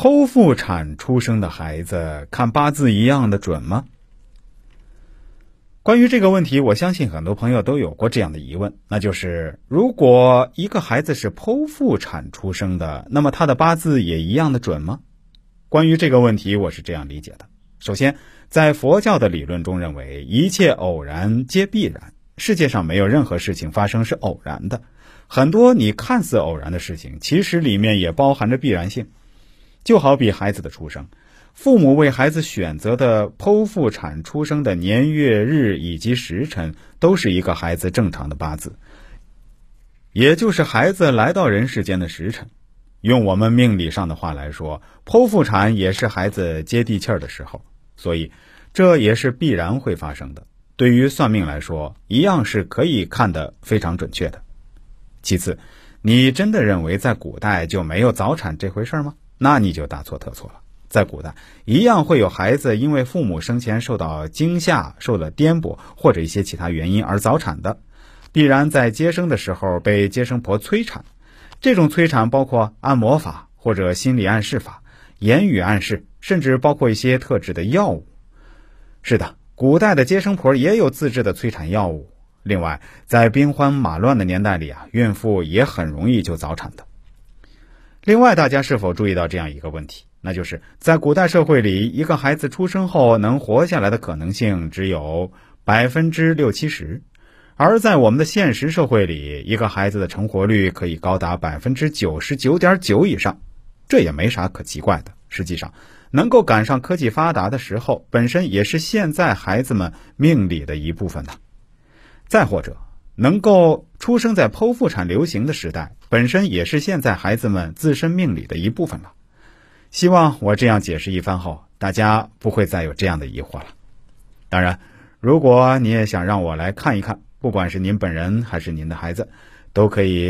剖腹产出生的孩子看八字一样的准吗？关于这个问题，我相信很多朋友都有过这样的疑问，那就是如果一个孩子是剖腹产出生的，那么他的八字也一样的准吗？关于这个问题，我是这样理解的：首先，在佛教的理论中认为，一切偶然皆必然，世界上没有任何事情发生是偶然的，很多你看似偶然的事情，其实里面也包含着必然性。就好比孩子的出生。父母为孩子选择的剖腹产出生的年月日以及时辰，都是一个孩子正常的八字，也就是孩子来到人世间的时辰。用我们命理上的话来说，剖腹产也是孩子接地气儿的时候，所以这也是必然会发生的。对于算命来说，一样是可以看得非常准确的。其次，你真的认为在古代就没有早产这回事吗？那你就大错特错了。在古代，一样会有孩子因为父母生前受到惊吓、受了颠簸或者一些其他原因而早产的，必然在接生的时候被接生婆催产。这种催产包括按摩法或者心理暗示法、言语暗示，甚至包括一些特制的药物。是的，古代的接生婆也有自制的催产药物。另外，在兵荒马乱的年代里啊，孕妇也很容易就早产的。另外，大家是否注意到这样一个问题？那就是在古代社会里，一个孩子出生后能活下来的可能性只有百分之六七十；而在我们的现实社会里，一个孩子的成活率可以高达百分之九十九点九以上。这也没啥可奇怪的。实际上，能够赶上科技发达的时候，本身也是现在孩子们命里的一部分呢。再或者，能够出生在剖腹产流行的时代，本身也是现在孩子们自身命理的一部分了。希望我这样解释一番后，大家不会再有这样的疑惑了。当然，如果你也想让我来看一看，不管是您本人还是您的孩子，都可以